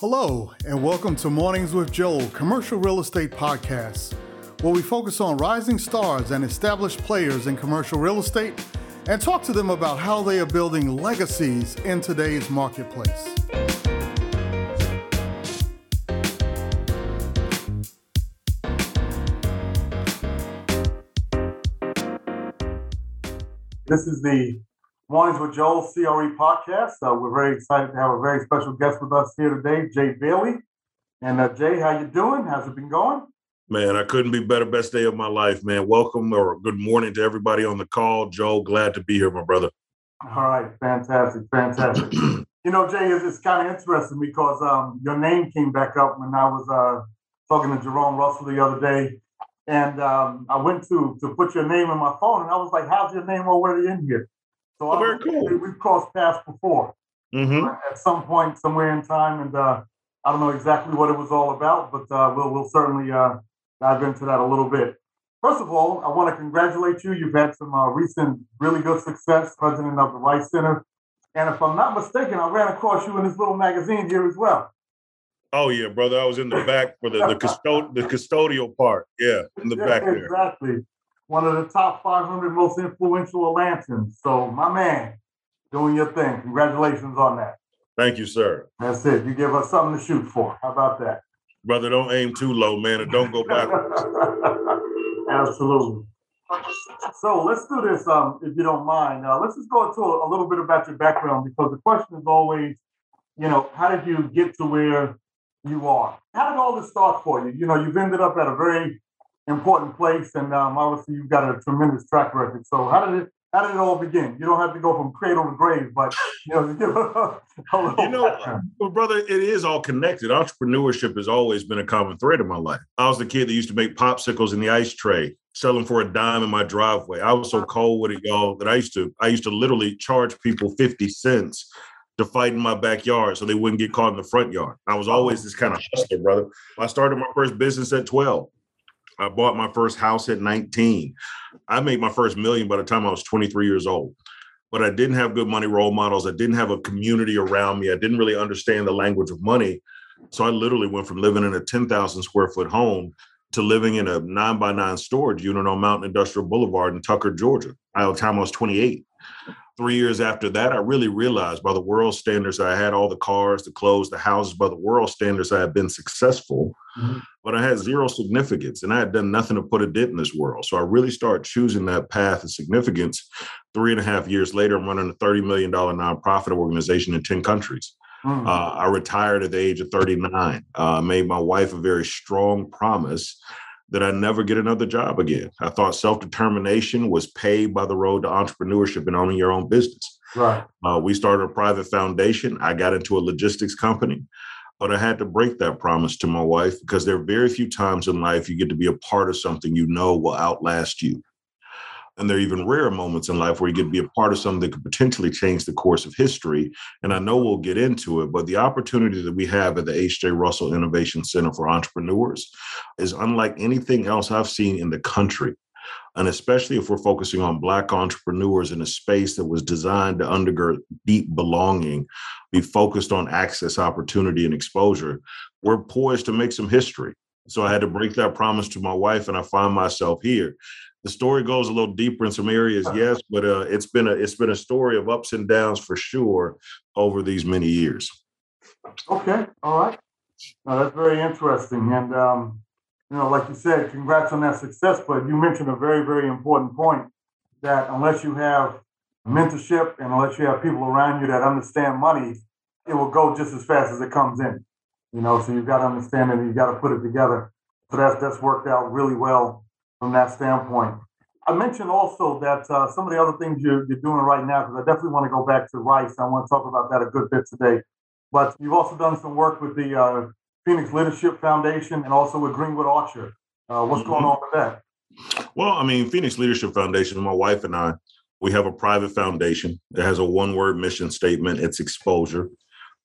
Hello, and welcome to Mornings with Joel, commercial real estate podcast, where we focus on rising stars and established players in commercial real estate and talk to them about how they are building legacies in today's marketplace. This is the Mornings with Joel CRE podcast. Uh, we're very excited to have a very special guest with us here today, Jay Bailey. And uh, Jay, how you doing? How's it been going? Man, I couldn't be better. Best day of my life, man. Welcome or good morning to everybody on the call. Joe, glad to be here, my brother. All right, fantastic, fantastic. you know, Jay, it's, it's kind of interesting because um, your name came back up when I was uh, talking to Jerome Russell the other day, and um, I went to to put your name in my phone, and I was like, "How's your name already in here?" So oh, very cool. We've crossed paths before mm-hmm. at some point, somewhere in time, and uh, I don't know exactly what it was all about, but uh, we'll we'll certainly uh, dive into that a little bit. First of all, I want to congratulate you. You've had some uh, recent really good success, president of the Rice Center, and if I'm not mistaken, I ran across you in this little magazine here as well. Oh yeah, brother. I was in the back for the the, custod- the custodial part. Yeah, in the yeah, back there. Exactly one of the top 500 most influential Atlantans. So, my man, doing your thing. Congratulations on that. Thank you, sir. That's it. You give us something to shoot for. How about that? Brother, don't aim too low, man, and don't go backwards. Absolutely. So let's do this, um, if you don't mind. Uh, let's just go into a, a little bit about your background because the question is always, you know, how did you get to where you are? How did all this start for you? You know, you've ended up at a very important place, and um, obviously you've got a tremendous track record. So how did it how did it all begin? You don't have to go from cradle to grave, but you know, you know, well, brother, it is all connected. Entrepreneurship has always been a common thread in my life. I was the kid that used to make popsicles in the ice tray, selling for a dime in my driveway. I was so cold with it, y'all, that I used to I used to literally charge people fifty cents to fight in my backyard so they wouldn't get caught in the front yard. I was always this kind of hustler, brother. I started my first business at 12. I bought my first house at 19. I made my first million by the time I was 23 years old. But I didn't have good money role models. I didn't have a community around me. I didn't really understand the language of money. So I literally went from living in a 10,000 square foot home to living in a nine by nine storage unit on Mountain Industrial Boulevard in Tucker, Georgia. By the time I was 28 three years after that, I really realized by the world standards, I had all the cars, the clothes, the houses. By the world standards, I had been successful, mm-hmm. but I had zero significance and I had done nothing to put a dent in this world. So I really started choosing that path of significance. Three and a half years later, I'm running a $30 million nonprofit organization in 10 countries. Mm-hmm. Uh, I retired at the age of 39. Uh, made my wife a very strong promise that I never get another job again. I thought self determination was paid by the road to entrepreneurship and owning your own business. Right. Uh, we started a private foundation. I got into a logistics company, but I had to break that promise to my wife because there are very few times in life you get to be a part of something you know will outlast you. And there are even rare moments in life where you get to be a part of something that could potentially change the course of history. And I know we'll get into it, but the opportunity that we have at the H.J. Russell Innovation Center for Entrepreneurs is unlike anything else I've seen in the country. And especially if we're focusing on Black entrepreneurs in a space that was designed to undergird deep belonging, be focused on access, opportunity, and exposure, we're poised to make some history. So I had to break that promise to my wife, and I find myself here the story goes a little deeper in some areas, yes, but uh, it's been a it's been a story of ups and downs for sure over these many years. Okay, all right. Now that's very interesting, and um, you know, like you said, congrats on that success. But you mentioned a very very important point that unless you have mentorship and unless you have people around you that understand money, it will go just as fast as it comes in. You know, so you've got to understand it. You've got to put it together. So that's that's worked out really well from that standpoint. I mentioned also that uh, some of the other things you're, you're doing right now, because I definitely want to go back to Rice. I want to talk about that a good bit today. But you've also done some work with the uh, Phoenix Leadership Foundation and also with Greenwood Archer. Uh, what's mm-hmm. going on with that? Well, I mean, Phoenix Leadership Foundation, my wife and I, we have a private foundation that has a one word mission statement it's exposure.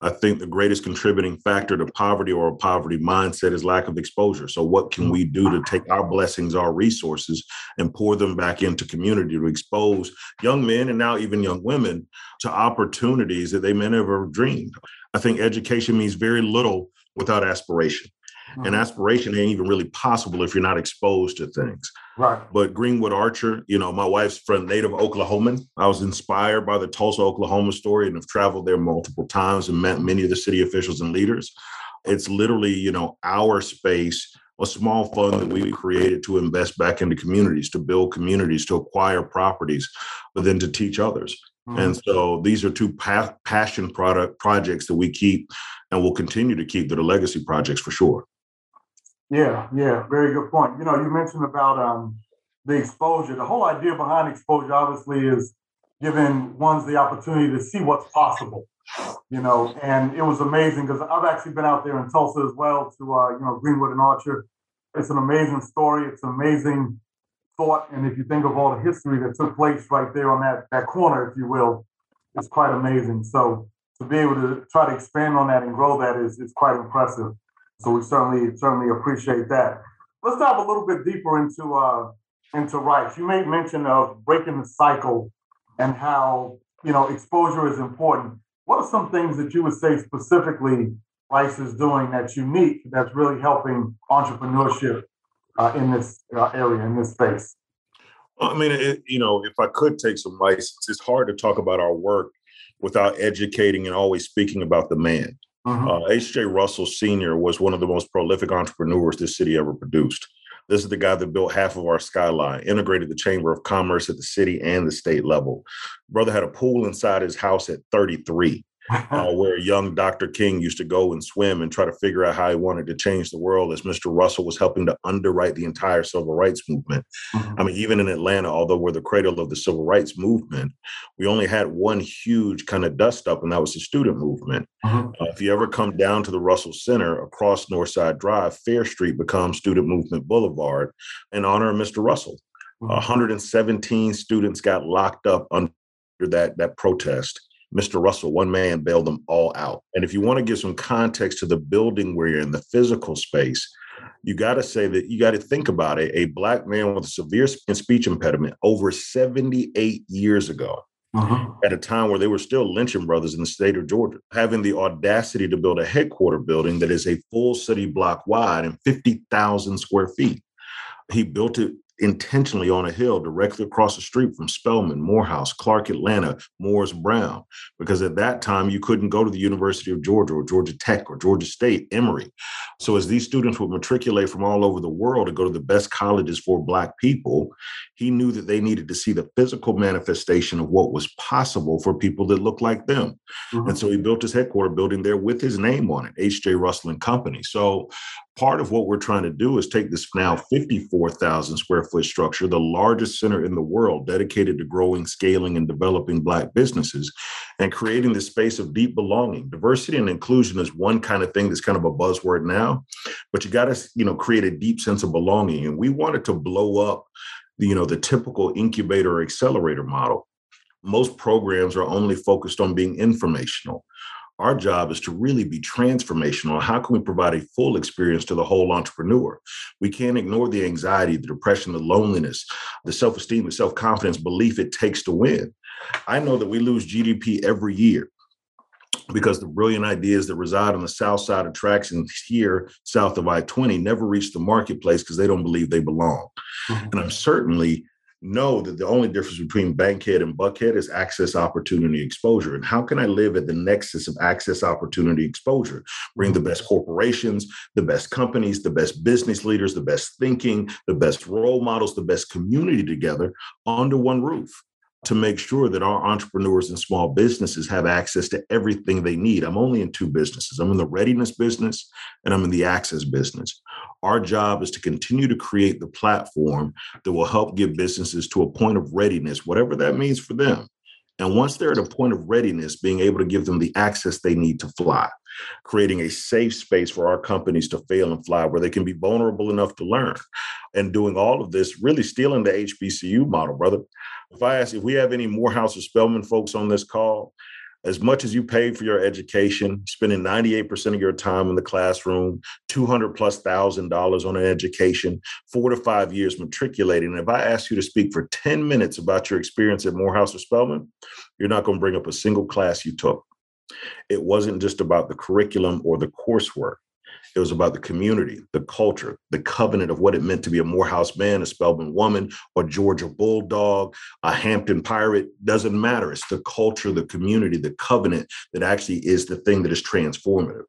I think the greatest contributing factor to poverty or a poverty mindset is lack of exposure. So, what can we do to take our blessings, our resources, and pour them back into community to expose young men and now even young women to opportunities that they may never have dreamed? I think education means very little without aspiration. And mm-hmm. aspiration ain't even really possible if you're not exposed to things. Right. But Greenwood Archer, you know, my wife's from native Oklahoman. I was inspired by the Tulsa, Oklahoma story and have traveled there multiple times and met many of the city officials and leaders. It's literally, you know, our space, a small fund that we created to invest back into communities, to build communities, to acquire properties, but then to teach others. Mm-hmm. And so these are two pa- passion product projects that we keep and will continue to keep that are legacy projects for sure. Yeah, yeah, very good point. You know, you mentioned about um, the exposure. The whole idea behind exposure, obviously, is giving ones the opportunity to see what's possible. You know, and it was amazing because I've actually been out there in Tulsa as well to uh, you know Greenwood and Archer. It's an amazing story. It's amazing thought, and if you think of all the history that took place right there on that that corner, if you will, it's quite amazing. So to be able to try to expand on that and grow that is is quite impressive. So we certainly certainly appreciate that. Let's dive a little bit deeper into uh, into rice. You made mention of breaking the cycle and how you know exposure is important. What are some things that you would say specifically Rice is doing that's unique, that's really helping entrepreneurship uh, in this uh, area, in this space? I mean, it, you know, if I could take some rice, it's hard to talk about our work without educating and always speaking about the man. Mm-hmm. Uh, H.J. Russell Sr. was one of the most prolific entrepreneurs this city ever produced. This is the guy that built half of our skyline, integrated the Chamber of Commerce at the city and the state level. Brother had a pool inside his house at 33 uh, where young Dr. King used to go and swim and try to figure out how he wanted to change the world as Mr. Russell was helping to underwrite the entire civil rights movement. Mm-hmm. I mean, even in Atlanta, although we're the cradle of the civil rights movement, we only had one huge kind of dust up, and that was the student movement. Mm-hmm. Uh, if you ever come down to the Russell Center across Northside Drive, Fair Street becomes Student Movement Boulevard in honor of Mr. Russell. Mm-hmm. 117 students got locked up under that, that protest. Mr. Russell, one man bailed them all out. And if you want to give some context to the building where you're in, the physical space, you got to say that you got to think about it. A black man with a severe speech impediment over 78 years ago, uh-huh. at a time where they were still lynching brothers in the state of Georgia, having the audacity to build a headquarter building that is a full city block wide and 50,000 square feet. He built it intentionally on a hill directly across the street from Spelman, Morehouse, Clark Atlanta, Morris Brown, because at that time you couldn't go to the University of Georgia or Georgia Tech or Georgia State, Emory. So as these students would matriculate from all over the world to go to the best colleges for Black people, he knew that they needed to see the physical manifestation of what was possible for people that looked like them. Mm-hmm. And so he built his headquarters building there with his name on it, H.J. Russell and Company. So part of what we're trying to do is take this now 54,000 square foot structure, the largest center in the world dedicated to growing, scaling, and developing Black businesses, and creating this space of deep belonging. Diversity and inclusion is one kind of thing that's kind of a buzzword now, but you got to, you know, create a deep sense of belonging. And we wanted to blow up, you know, the typical incubator or accelerator model. Most programs are only focused on being informational our job is to really be transformational. How can we provide a full experience to the whole entrepreneur? We can't ignore the anxiety, the depression, the loneliness, the self esteem, the self confidence, belief it takes to win. I know that we lose GDP every year because the brilliant ideas that reside on the south side of tracks and here south of I 20 never reach the marketplace because they don't believe they belong. Mm-hmm. And I'm certainly know that the only difference between Bankhead and Buckhead is access, opportunity, exposure. And how can I live at the nexus of access, opportunity, exposure? Bring the best corporations, the best companies, the best business leaders, the best thinking, the best role models, the best community together under one roof to make sure that our entrepreneurs and small businesses have access to everything they need. I'm only in two businesses. I'm in the readiness business and I'm in the access business. Our job is to continue to create the platform that will help get businesses to a point of readiness, whatever that means for them. And once they're at a point of readiness, being able to give them the access they need to fly, creating a safe space for our companies to fail and fly where they can be vulnerable enough to learn. And doing all of this, really stealing the HBCU model, brother. If I ask if we have any Morehouse or Spelman folks on this call, as much as you paid for your education, spending 98% of your time in the classroom, 200 plus thousand dollars on an education, four to five years matriculating. And if I ask you to speak for 10 minutes about your experience at Morehouse or Spelman, you're not going to bring up a single class you took. It wasn't just about the curriculum or the coursework. It was about the community, the culture, the covenant of what it meant to be a Morehouse man, a Spelman woman, or Georgia Bulldog, a Hampton Pirate. Doesn't matter. It's the culture, the community, the covenant that actually is the thing that is transformative.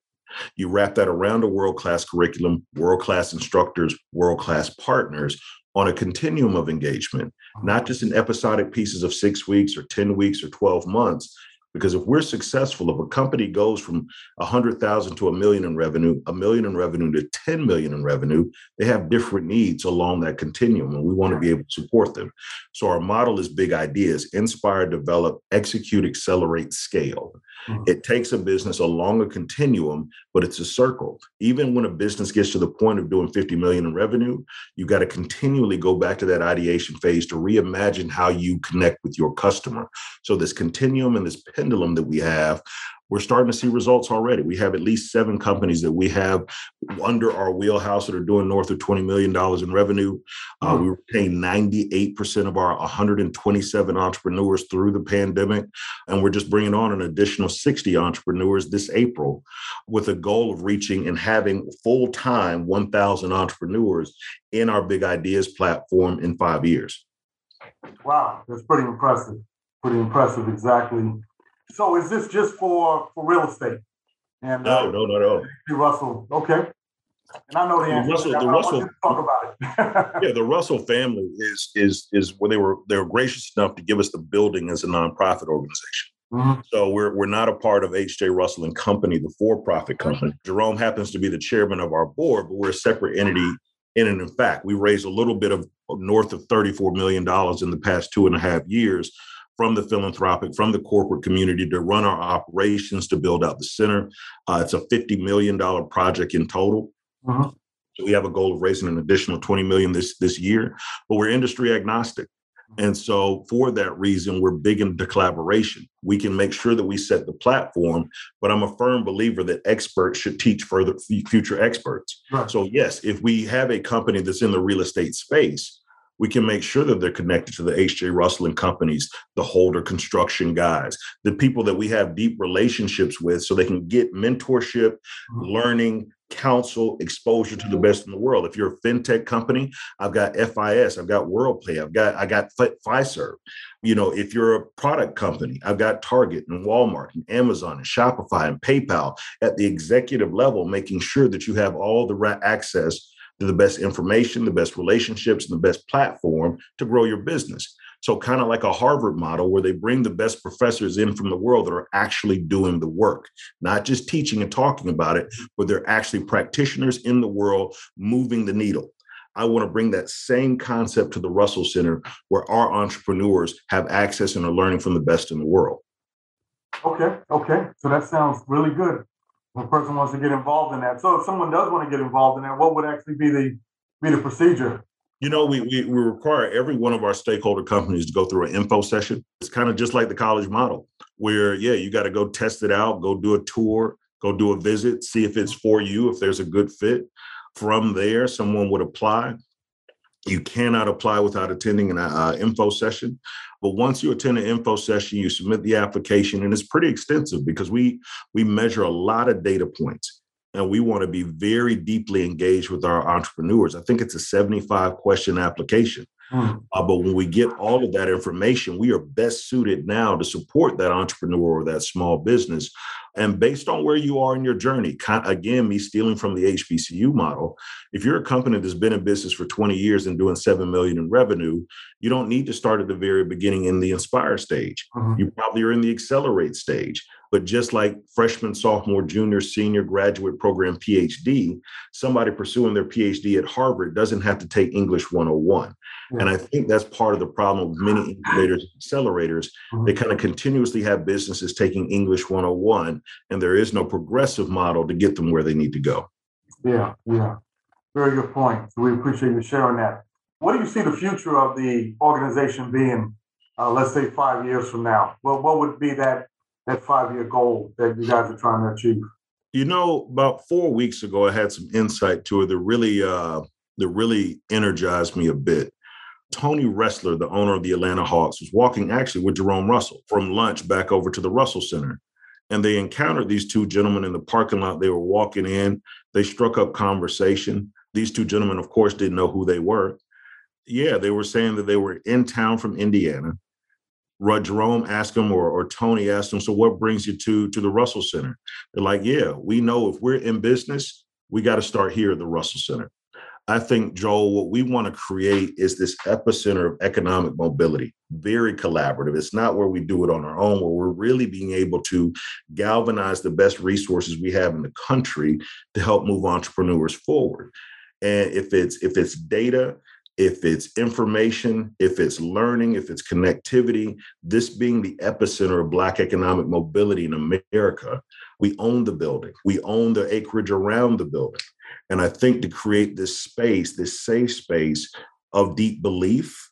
You wrap that around a world class curriculum, world class instructors, world class partners on a continuum of engagement, not just in episodic pieces of six weeks or 10 weeks or 12 months, because if we're successful, if a company goes from a hundred thousand to a million in revenue, a million in revenue to 10 million in revenue, they have different needs along that continuum, and we want to be able to support them. So our model is big ideas: inspire, develop, execute, accelerate, scale. Mm-hmm. It takes a business along a continuum, but it's a circle. Even when a business gets to the point of doing 50 million in revenue, you've got to continually go back to that ideation phase to reimagine how you connect with your customer. So this continuum and this pendulum that we have we're starting to see results already. We have at least seven companies that we have under our wheelhouse that are doing north of $20 million in revenue. Uh, we retained 98% of our 127 entrepreneurs through the pandemic. And we're just bringing on an additional 60 entrepreneurs this April with a goal of reaching and having full time 1,000 entrepreneurs in our Big Ideas platform in five years. Wow, that's pretty impressive. Pretty impressive, exactly so is this just for for real estate? And no, uh, no, no, no. Russell, okay. And I know the answer. Russell, the Russell, talk about it. yeah, the Russell family is is is where they were they were gracious enough to give us the building as a nonprofit organization. Mm-hmm. So we're we're not a part of H.J. Russell and Company, the for-profit company. Jerome happens to be the chairman of our board, but we're a separate entity. In And in fact, we raised a little bit of north of $34 million in the past two and a half years from the philanthropic, from the corporate community to run our operations to build out the center. Uh, it's a $50 million project in total. Mm-hmm. So we have a goal of raising an additional 20 million this this year, but we're industry agnostic. And so for that reason, we're big into collaboration. We can make sure that we set the platform, but I'm a firm believer that experts should teach further future experts. Right. So yes, if we have a company that's in the real estate space, we can make sure that they're connected to the H.J. Russell and companies, the Holder construction guys, the people that we have deep relationships with so they can get mentorship, mm-hmm. learning, counsel, exposure to the best in the world. If you're a fintech company, I've got FIS, I've got WorldPay, I've got I got Fiserv. You know, if you're a product company, I've got Target and Walmart and Amazon and Shopify and PayPal at the executive level, making sure that you have all the right access the best information, the best relationships, and the best platform to grow your business. So, kind of like a Harvard model where they bring the best professors in from the world that are actually doing the work, not just teaching and talking about it, but they're actually practitioners in the world moving the needle. I want to bring that same concept to the Russell Center where our entrepreneurs have access and are learning from the best in the world. Okay, okay. So that sounds really good a person wants to get involved in that. So if someone does want to get involved in that, what would actually be the be the procedure? You know, we, we, we require every one of our stakeholder companies to go through an info session. It's kind of just like the college model, where yeah, you got to go test it out, go do a tour, go do a visit, see if it's for you, if there's a good fit. From there, someone would apply. You cannot apply without attending an uh, info session. But once you attend an info session, you submit the application, and it's pretty extensive because we we measure a lot of data points, and we want to be very deeply engaged with our entrepreneurs. I think it's a 75 question application. Mm. Uh, but when we get all of that information, we are best suited now to support that entrepreneur or that small business and based on where you are in your journey, again, me stealing from the HBCU model, if you're a company that's been in business for 20 years and doing 7 million in revenue, you don't need to start at the very beginning in the inspire stage. Mm-hmm. You probably are in the accelerate stage. But just like freshman, sophomore, junior, senior, graduate program, PhD, somebody pursuing their PhD at Harvard doesn't have to take English 101. And I think that's part of the problem with many incubators and accelerators. Mm-hmm. They kind of continuously have businesses taking English 101, and there is no progressive model to get them where they need to go. Yeah, yeah. Very good point. So we appreciate you sharing that. What do you see the future of the organization being, uh, let's say five years from now? Well, what would be that that five year goal that you guys are trying to achieve? You know, about four weeks ago, I had some insight to it that really uh, that really energized me a bit. Tony Ressler, the owner of the Atlanta Hawks, was walking actually with Jerome Russell from lunch back over to the Russell Center. And they encountered these two gentlemen in the parking lot. They were walking in, they struck up conversation. These two gentlemen, of course, didn't know who they were. Yeah, they were saying that they were in town from Indiana. Jerome asked them, or, or Tony asked them, so what brings you to, to the Russell Center? They're like, yeah, we know if we're in business, we got to start here at the Russell Center. I think, Joel, what we want to create is this epicenter of economic mobility, very collaborative. It's not where we do it on our own, where we're really being able to galvanize the best resources we have in the country to help move entrepreneurs forward. And if it's if it's data, if it's information, if it's learning, if it's connectivity, this being the epicenter of Black economic mobility in America, we own the building, we own the acreage around the building. And I think to create this space, this safe space of deep belief,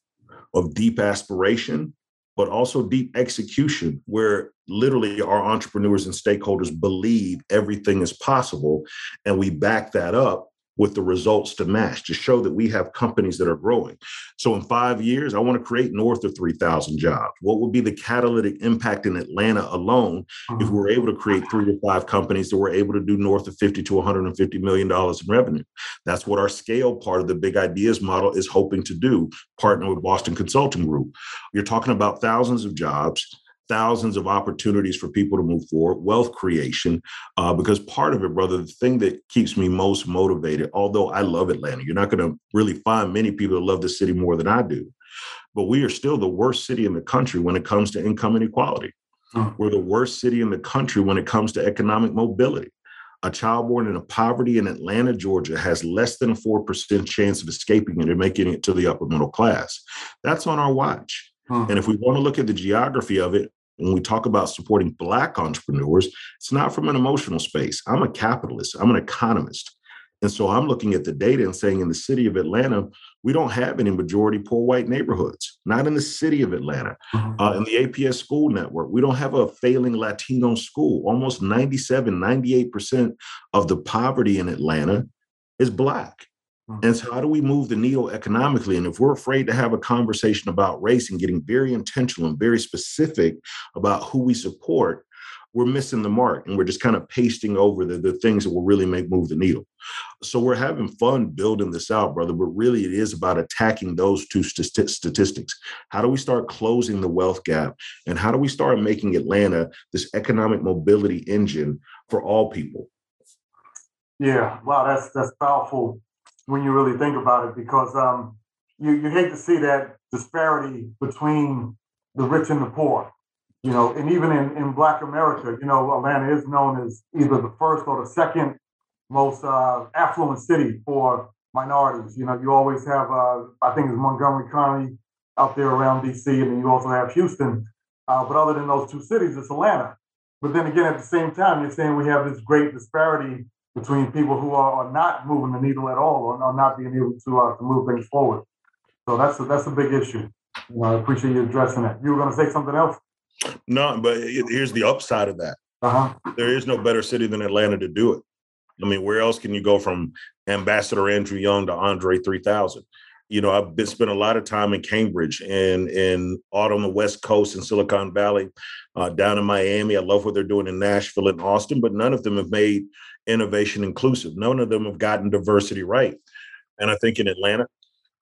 of deep aspiration, but also deep execution, where literally our entrepreneurs and stakeholders believe everything is possible. And we back that up with the results to match to show that we have companies that are growing. So in five years, I want to create north of 3,000 jobs. What would be the catalytic impact in Atlanta alone mm-hmm. if we're able to create three to five companies that were able to do north of 50 to 150 million dollars in revenue? That's what our scale part of the big ideas model is hoping to do, partner with Boston Consulting Group. You're talking about thousands of jobs thousands of opportunities for people to move forward, wealth creation. Uh, because part of it, brother, the thing that keeps me most motivated, although I love Atlanta, you're not going to really find many people that love the city more than I do. But we are still the worst city in the country when it comes to income inequality. We're the worst city in the country when it comes to economic mobility. A child born in a poverty in Atlanta, Georgia, has less than a 4% chance of escaping it and making it to the upper middle class. That's on our watch. And if we want to look at the geography of it, when we talk about supporting Black entrepreneurs, it's not from an emotional space. I'm a capitalist, I'm an economist. And so I'm looking at the data and saying in the city of Atlanta, we don't have any majority poor white neighborhoods, not in the city of Atlanta. Mm-hmm. Uh, in the APS school network, we don't have a failing Latino school. Almost 97, 98% of the poverty in Atlanta is Black. Mm. And so, how do we move the needle economically? And if we're afraid to have a conversation about race and getting very intentional and very specific about who we support, we're missing the mark and we're just kind of pasting over the, the things that will really make move the needle. So we're having fun building this out, brother, but really it is about attacking those two st- statistics. How do we start closing the wealth gap? And how do we start making Atlanta this economic mobility engine for all people? Yeah, wow, that's that's powerful when you really think about it, because um, you, you hate to see that disparity between the rich and the poor. You know, and even in, in Black America, you know, Atlanta is known as either the first or the second most uh, affluent city for minorities. You know, you always have, uh, I think it's Montgomery County out there around DC, and then you also have Houston. Uh, but other than those two cities, it's Atlanta. But then again, at the same time, you're saying we have this great disparity between people who are, are not moving the needle at all or, or not being able to uh, to move things forward. So that's a, that's a big issue. You know, I appreciate you addressing that. You were going to say something else? No, but here's the upside of that. Uh-huh. There is no better city than Atlanta to do it. I mean, where else can you go from Ambassador Andrew Young to Andre 3000? You know, I've been spent a lot of time in Cambridge and in out on the West Coast in Silicon Valley, uh, down in Miami. I love what they're doing in Nashville and Austin, but none of them have made innovation inclusive. None of them have gotten diversity right. And I think in Atlanta,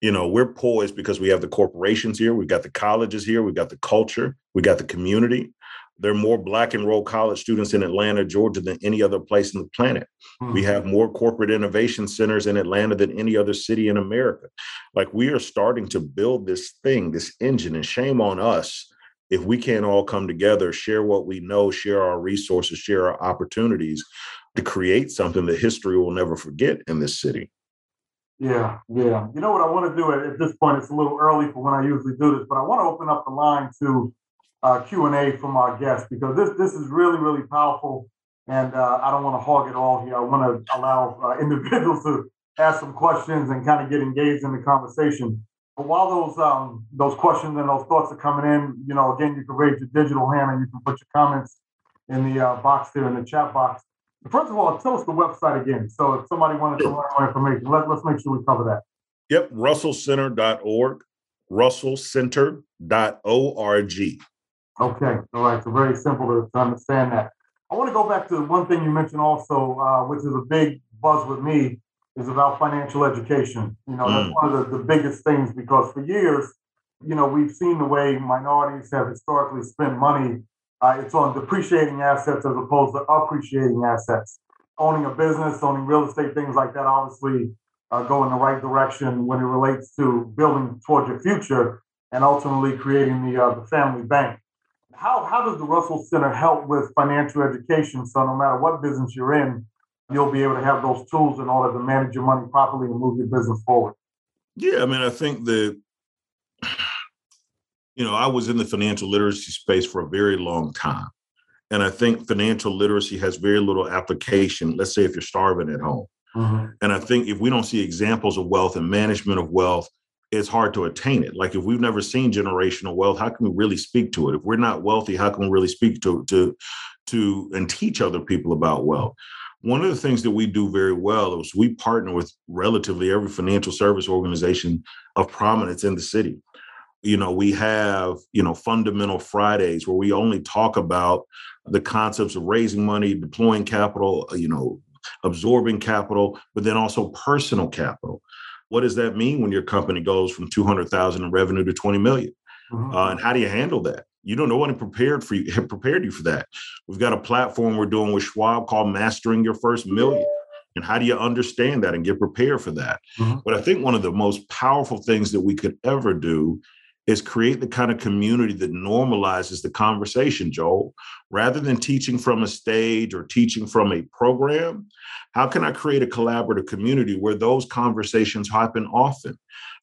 you know, we're poised because we have the corporations here, we've got the colleges here, we've got the culture, we got the community. There are more black enrolled college students in Atlanta, Georgia than any other place on the planet. Mm-hmm. We have more corporate innovation centers in Atlanta than any other city in America. Like we are starting to build this thing, this engine, and shame on us if we can't all come together, share what we know, share our resources, share our opportunities to create something that history will never forget in this city. Yeah, yeah. You know what I want to do at, at this point? It's a little early for when I usually do this, but I want to open up the line to uh, Q and A from our guests because this this is really really powerful, and uh, I don't want to hog it all here. I want to allow uh, individuals to ask some questions and kind of get engaged in the conversation. But while those um, those questions and those thoughts are coming in, you know, again, you can raise your digital hand and you can put your comments in the uh, box there in the chat box. First of all, tell us the website again. So if somebody wanted to learn more information, let, let's make sure we cover that. Yep, russellcenter.org, russellcenter.org. Okay, all right. So very simple to, to understand that. I want to go back to one thing you mentioned also, uh, which is a big buzz with me, is about financial education. You know, that's Mm. one of the, the biggest things because for years, you know, we've seen the way minorities have historically spent money. Uh, it's on depreciating assets as opposed to appreciating assets. Owning a business, owning real estate, things like that, obviously uh, go in the right direction when it relates to building towards your future and ultimately creating the uh, the family bank. How how does the Russell Center help with financial education? So no matter what business you're in, you'll be able to have those tools in order to manage your money properly and move your business forward. Yeah, I mean, I think that, you know, I was in the financial literacy space for a very long time. And I think financial literacy has very little application, let's say if you're starving at home. Mm-hmm. And I think if we don't see examples of wealth and management of wealth, it's hard to attain it. Like if we've never seen generational wealth, how can we really speak to it? If we're not wealthy, how can we really speak to to to and teach other people about wealth? One of the things that we do very well is we partner with relatively every financial service organization of prominence in the city. You know, we have, you know, fundamental Fridays where we only talk about the concepts of raising money, deploying capital, you know, absorbing capital, but then also personal capital. What does that mean when your company goes from 200,000 in revenue to 20 million? Mhm. Uh, and how do you handle that? You don't know what prepared for you prepared you for that. We've got a platform we're doing with Schwab called Mastering Your First Million. And how do you understand that and get prepared for that? Mhm. But I think one of the most powerful things that we could ever do is create the kind of community that normalizes the conversation, Joel. Rather than teaching from a stage or teaching from a program, how can I create a collaborative community where those conversations happen often?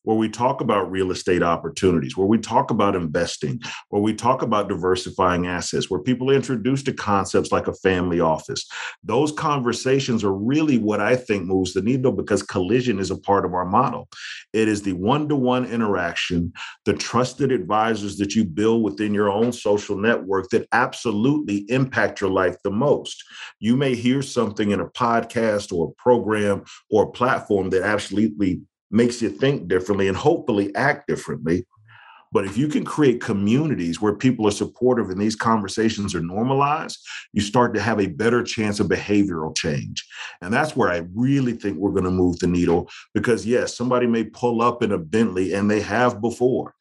Where we talk about real estate opportunities, where we talk about investing, where we talk about diversifying assets, where people are introduced to concepts like a family office. Those conversations are really what I think moves the needle because collision is a part of our model. It is the one to one interaction, the trusted advisors that you build within your own social network that absolutely impact your life the most. You may hear something in a podcast or a program or a platform that absolutely makes you think differently and hopefully act differently. But if you can create communities where people are supportive and these conversations are normalized, you start to have a better chance of behavioral change. And that's where I really think we're going to move the needle because, yes, somebody may pull up in a Bentley and they have before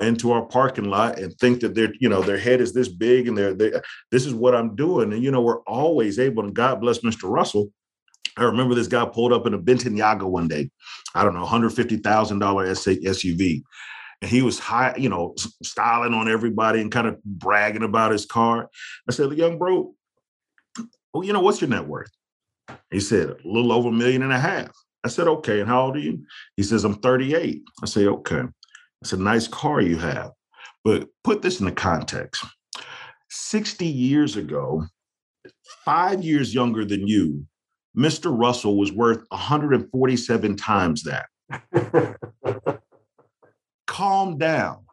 into our parking lot and think that their you know their head is this big and they're they, this is what I'm doing and you know we're always able and God bless Mr. Russell I remember this guy pulled up in a Bentayga one day. I don't know, $150,000 SUV. And he was high, you know, styling on everybody and kind of bragging about his car. I said, young bro, well, you know, what's your net worth? He said, a little over a million and a half. I said, okay. And how old are you? He says, I'm 38. I say, okay. It's a nice car you have. But put this in the context 60 years ago, five years younger than you, Mr. Russell was worth 147 times that. Calm down.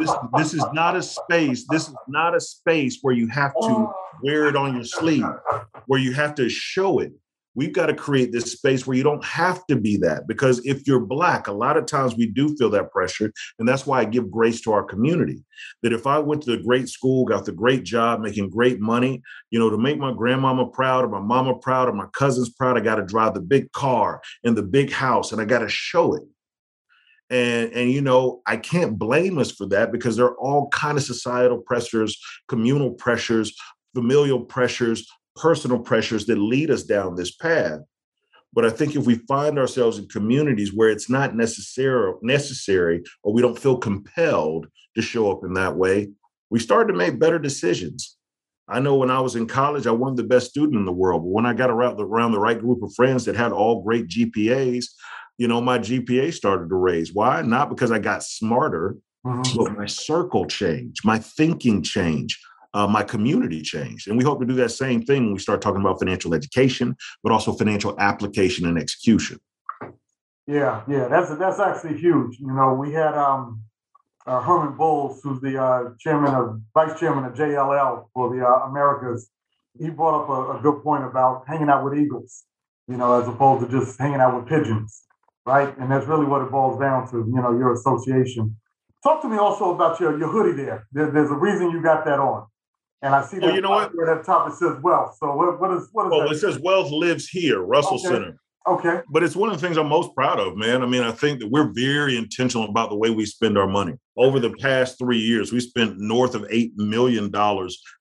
This, this is not a space. This is not a space where you have to oh. wear it on your sleeve, where you have to show it. We've got to create this space where you don't have to be that. Because if you're Black, a lot of times we do feel that pressure. And that's why I give grace to our community. That if I went to a great school, got the great job, making great money, you know, to make my grandmama proud or my mama proud or my cousins proud, I got to drive the big car and the big house and I got to show it. And, and you know i can't blame us for that because there are all kind of societal pressures communal pressures familial pressures personal pressures that lead us down this path but i think if we find ourselves in communities where it's not necessary necessary or we don't feel compelled to show up in that way we start to make better decisions I know when I was in college, I wasn't the best student in the world. But when I got around the, around the right group of friends that had all great GPAs, you know, my GPA started to raise. Why? Not because I got smarter, Mhm. but my circle changed, my thinking changed, uh, my community changed. And we hope to do that same thing when we start talking about financial education, but also financial application and execution. Yeah, yeah, that's that's actually huge. You know, we had um, uh, Herman Bulls, who's the uh, chairman of vice chairman of JLL for the uh, Americas. he brought up a, a good point about hanging out with eagles, you know, as opposed to just hanging out with pigeons, right? And that's really what it boils down to, you know, your association. Talk to me also about your, your hoodie there. there. There's a reason you got that on. And I see that, well, you know what? That top it says wealth. So what, what is what is well, that? it says wealth lives here, Russell Okay. Center. Okay. But it's one of the things I'm most proud of, man. I mean, I think that we're very intentional about the way we spend our money. Over the past three years, we spent north of $8 million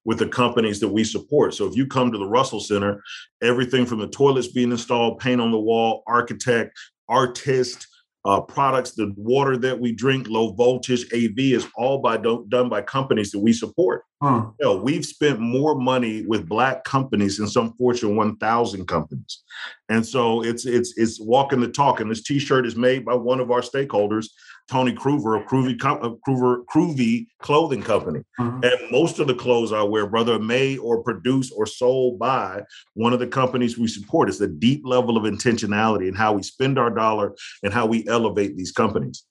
with the companies that we support. So if you come to the Russell Center, everything from the toilets being installed, paint on the wall, architect, artist, uh, products, the water that we drink, low voltage, AV is all by do- done by companies that we support. Hmm. You know, we've spent more money with black companies than some Fortune 1000 companies, and so it's it's it's walking the talk. And this T-shirt is made by one of our stakeholders, Tony Kruver of Kruvy, of Kruver Kruvy Clothing Company. Mhm. And most of the clothes I wear, brother, are made or produced or sold by one of the companies we support. It's a deep level of intentionality in how we spend our dollar and how we elevate these companies.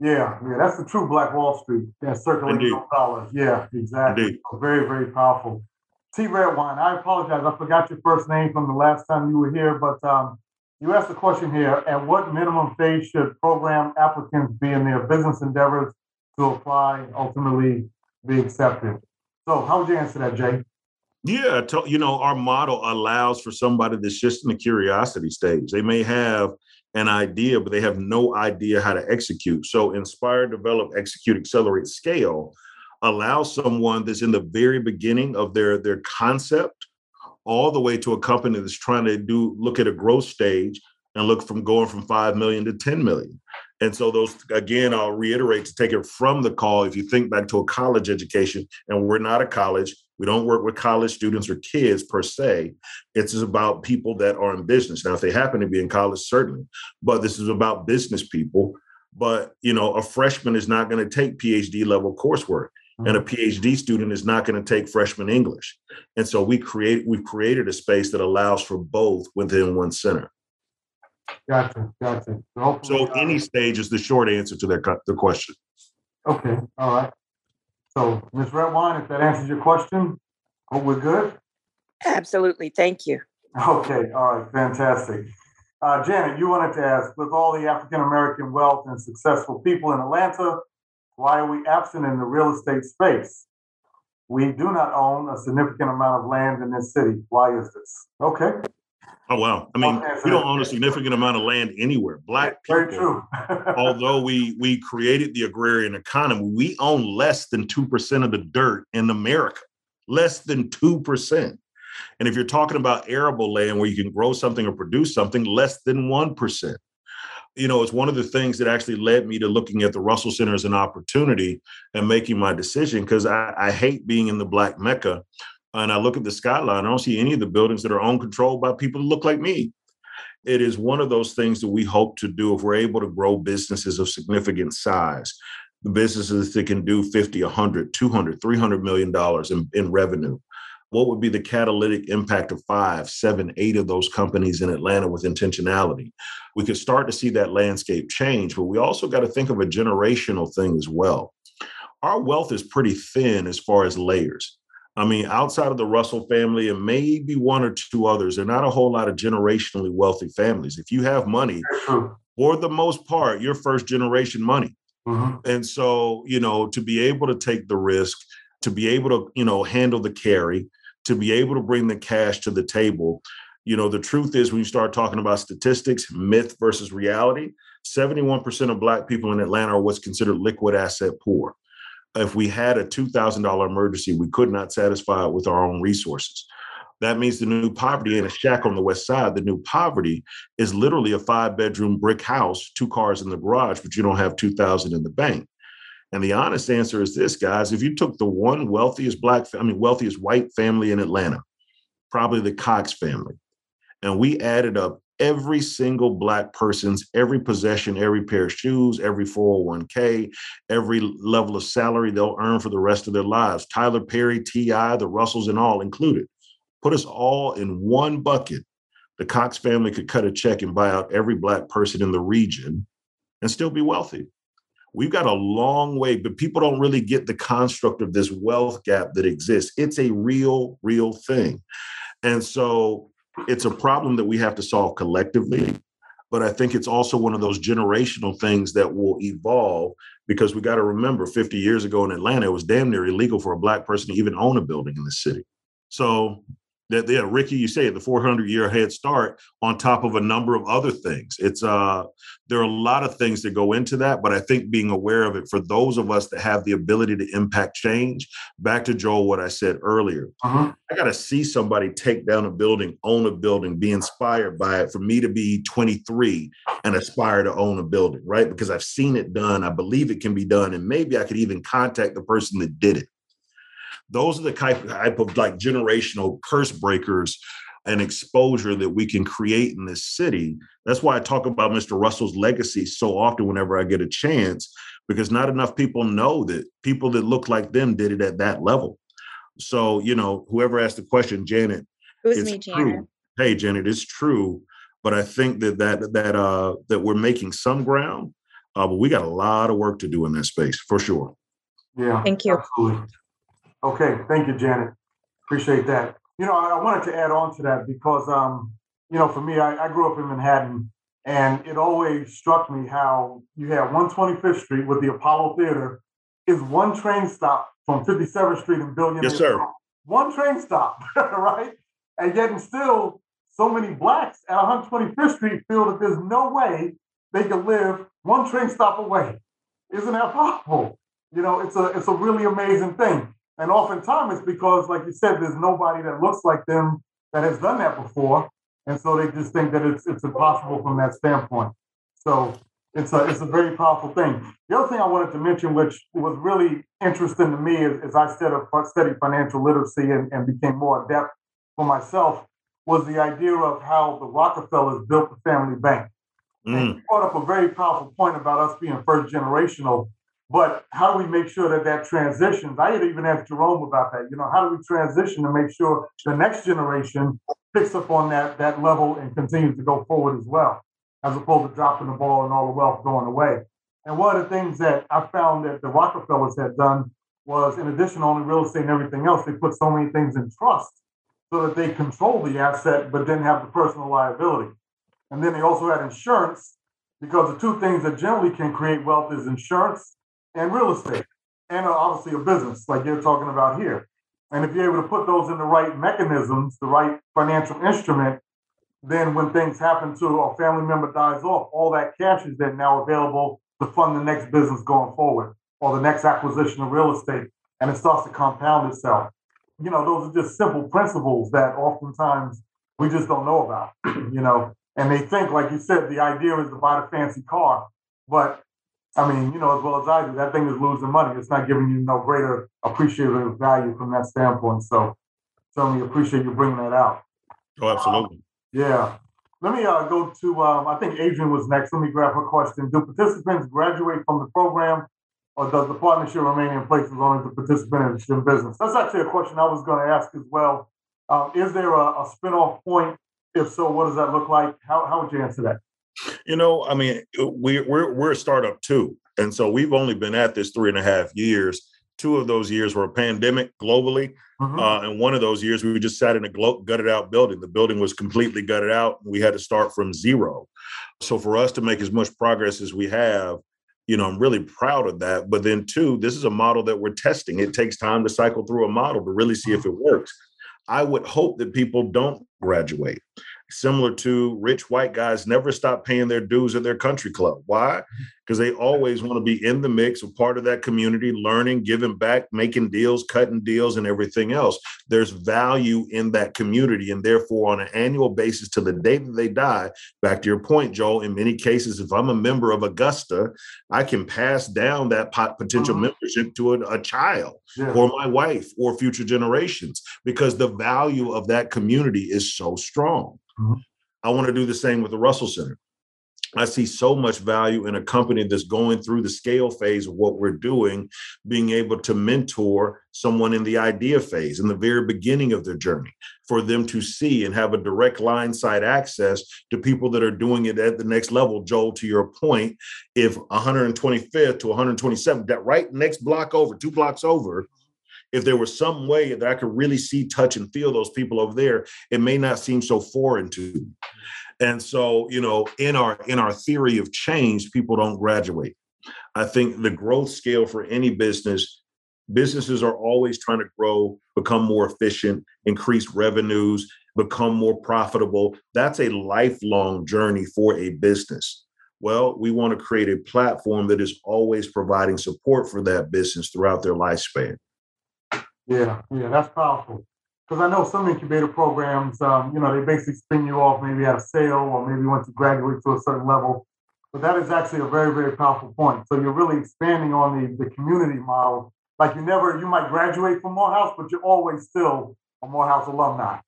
Yeah, yeah, that's the true Black Wall Street. Yeah, circulating dollars. Yeah, exactly. Indeed. Very, very powerful. T Red Wine, I apologize. I forgot your first name from the last time you were here, but um, you asked the question here. At what minimum phase should program applicants be in their business endeavors to apply and ultimately be accepted? So, how would you answer that, Jay? Yeah, to, you know, our model allows for somebody that's just in the curiosity stage. They may have an idea, but they have no idea how to execute. So, inspire, develop, execute, accelerate, scale allows someone that's in the very beginning of their their concept all the way to a company that's trying to do look at a growth stage and look from going from 5 million to 10 million. And so those again, I'll reiterate to take it from the call. If you think back to a college education, and we're not a college, we don't work with college students or kids per se. It's about people that are in business. Now, if they happen to be in college, certainly, but this is about business people. But you know, a freshman is not going to take PhD level coursework, and a PhD student is not going to take freshman English. And so we create we've created a space that allows for both within one center. Gotcha, gotcha. hopefully, So uh, any stage is the short answer to that co- the question. Okay, all right. So, Ms. Red Wine, if that answers your question, hope we're good. Absolutely. Thank you. Okay, all right, fantastic. Uh, Janet, you wanted to ask, with all the African American wealth and successful people in Atlanta, why are we absent in the real estate space? We do not own a significant amount of land in this city. Why is this? Okay, Oh wow! I mean, we don't own a significant amount of land anywhere. Black very people, true. although we we created the agrarian economy, we own less than two percent of the dirt in America. Less than two percent. And if you're talking about arable land where you can grow something or produce something, less than one percent. You know, it's one of the things that actually led me to looking at the Russell Center as an opportunity and making my decision because I, I hate being in the Black Mecca and I look at the skyline, I don't see any of the buildings that are owned controlled by people that look like me. It is one of those things that we hope to do if we're able to grow businesses of significant size, the businesses that can do 50, 100, 200, 300 million dollars in, in revenue. What would be the catalytic impact of five, seven, eight of those companies in Atlanta with intentionality? We could start to see that landscape change, but we also got to think of a generational thing as well. Our wealth is pretty thin as far as layers. I mean, outside of the Russell family and maybe one or two others, there are not a whole lot of generationally wealthy families. If you have money, for the most part, you're first generation money. Mhm. And so, you know, to be able to take the risk, to be able to, you know, handle the carry, to be able to bring the cash to the table, you know, the truth is when you start talking about statistics, myth versus reality, 71% of Black people in Atlanta are what's considered liquid asset poor. If we had a $2,000 emergency, we could not satisfy it with our own resources. That means the new poverty ain't a shack on the west side. The new poverty is literally a five bedroom brick house, two cars in the garage, but you don't have 2000 in the bank. And the honest answer is this, guys, if you took the one wealthiest black, I mean, wealthiest white family in Atlanta, probably the Cox family, and we added up every single black person's every possession, every pair of shoes, every 401k, every level of salary they'll earn for the rest of their lives. Tyler Perry, T.I., the Russells, and all included. Put us all in one bucket. The Cox family could cut a check and buy out every black person in the region and still be wealthy. We've got a long way, but people don't really get the construct of this wealth gap that exists. It's a real, real thing. And so it's a problem that we have to solve collectively. But I think it's also one of those generational things that will evolve because we got to remember 50 years ago in Atlanta, it was damn near illegal for a Black person to even own a building in the city. So that yeah, Ricky, you say the 400 year head start on top of a number of other things. It's uh, there are a lot of things that go into that, but I think being aware of it for those of us that have the ability to impact change. Back to Joel, what I said earlier, uh-huh. I got to see somebody take down a building, own a building, be inspired by it. For me to be 23 and aspire to own a building, right? Because I've seen it done, I believe it can be done, and maybe I could even contact the person that did it those are the type, type of like generational curse breakers and exposure that we can create in this city. That's why I talk about Mr. Russell's legacy so often whenever I get a chance, because not enough people know that people that look like them did it at that level. So, you know, whoever asked the question, Janet, it me, Janet. True. Hey, Janet, it's true. But I think that that that uh that we're making some ground, uh, but we got a lot of work to do in that space for sure. Yeah. Thank you. Absolutely. Okay, thank you, Janet. Appreciate that. You know, I, wanted to add on to that because, um, you know, for me, I, I grew up in Manhattan, and it always struck me how you have 125th Street with the Apollo Theater is one train stop from 57th Street and Billion. Yes, sir. One train stop, right? And yet, and still, so many blacks at 125th Street feel that there's no way they can live one train stop away. Isn't that possible? You know, it's a it's a really amazing thing. And oftentimes it's because, like you said, there's nobody that looks like them that has done that before. And so they just think that it's it's impossible from that standpoint. So it's a it's a very powerful thing. The other thing I wanted to mention, which was really interesting to me as, as I studied, studied financial literacy and, and became more adept for myself, was the idea of how the Rockefellers built the family bank. Mm. And you brought up a very powerful point about us being first generational but how do we make sure that that transitions? I even asked Jerome about that. You know, how do we transition to make sure the next generation picks up on that that level and continues to go forward as well, as opposed to dropping the ball and all the wealth going away. And one of the things that I found that the Rockefellers had done was, in addition to owning real estate and everything else, they put so many things in trust so that they control the asset, but didn't have the personal liability. And then they also had insurance, because the two things that generally can create wealth is insurance and real estate, and obviously a business like you're talking about here. And if you're able to put those in the right mechanisms, the right financial instrument, then when things happen to a family member dies off, all that cash is then now available to fund the next business going forward or the next acquisition of real estate. And it starts to compound itself. You know, those are just simple principles that oftentimes we just don't know about, you know. And they think, like you said, the idea is to buy the fancy car. But I mean, you know, as well as I do, that thing is losing money. It's not giving you no greater appreciative value from that standpoint. So certainly appreciate you bringing that out. Oh, absolutely. Um, yeah. Let me uh, go to, um, I think Adrian was next. Let me grab her question. Do participants graduate from the program or does the partnership remain in place as long as the participant is in business? That's actually a question I was going to ask as well. Um, is there a, a spinoff point? If so, what does that look like? How, how would you answer that? You know, I mean, we, we're we're a startup too, and so we've only been at this three and a half years. Two of those years were a pandemic globally, mm-hmm. uh, and one of those years we just sat in a glo- gutted out building. The building was completely gutted out, and we had to start from zero. So for us to make as much progress as we have, you know, I'm really proud of that. But then, two, this is a model that we're testing. It takes time to cycle through a model to really see if it works. I would hope that people don't graduate similar to rich white guys never stop paying their dues at their country club. Why? Because they always want to be in the mix, a part of that community, learning, giving back, making deals, cutting deals, and everything else. There's value in that community. And therefore, on an annual basis to the day that they die, back to your point, Joel, in many cases, if I'm a member of Augusta, I can pass down that potential uh-huh. membership to a, a child yeah. or my wife or future generations because the value of that community is so strong. Mm-hmm. I want to do the same with the Russell Center. I see so much value in a company that's going through the scale phase of what we're doing, being able to mentor someone in the idea phase, in the very beginning of their journey, for them to see and have a direct line side access to people that are doing it at the next level. Joel, to your point, if 125th to 127th, that right next block over, two blocks over, if there was some way that I could really see, touch, and feel those people over there, it may not seem so foreign to me. And so, you know, in our in our theory of change, people don't graduate. I think the growth scale for any business, businesses are always trying to grow, become more efficient, increase revenues, become more profitable. That's a lifelong journey for a business. Well, we want to create a platform that is always providing support for that business throughout their lifespan. Yeah, yeah, that's powerful. Because I know some incubator programs, um, you know, they basically spin you off maybe at a sale or maybe once you graduate to a certain level. But that is actually a very, very powerful point. So you're really expanding on the, the community model. Like you never, you might graduate from Morehouse, but you're always still a Morehouse alumni.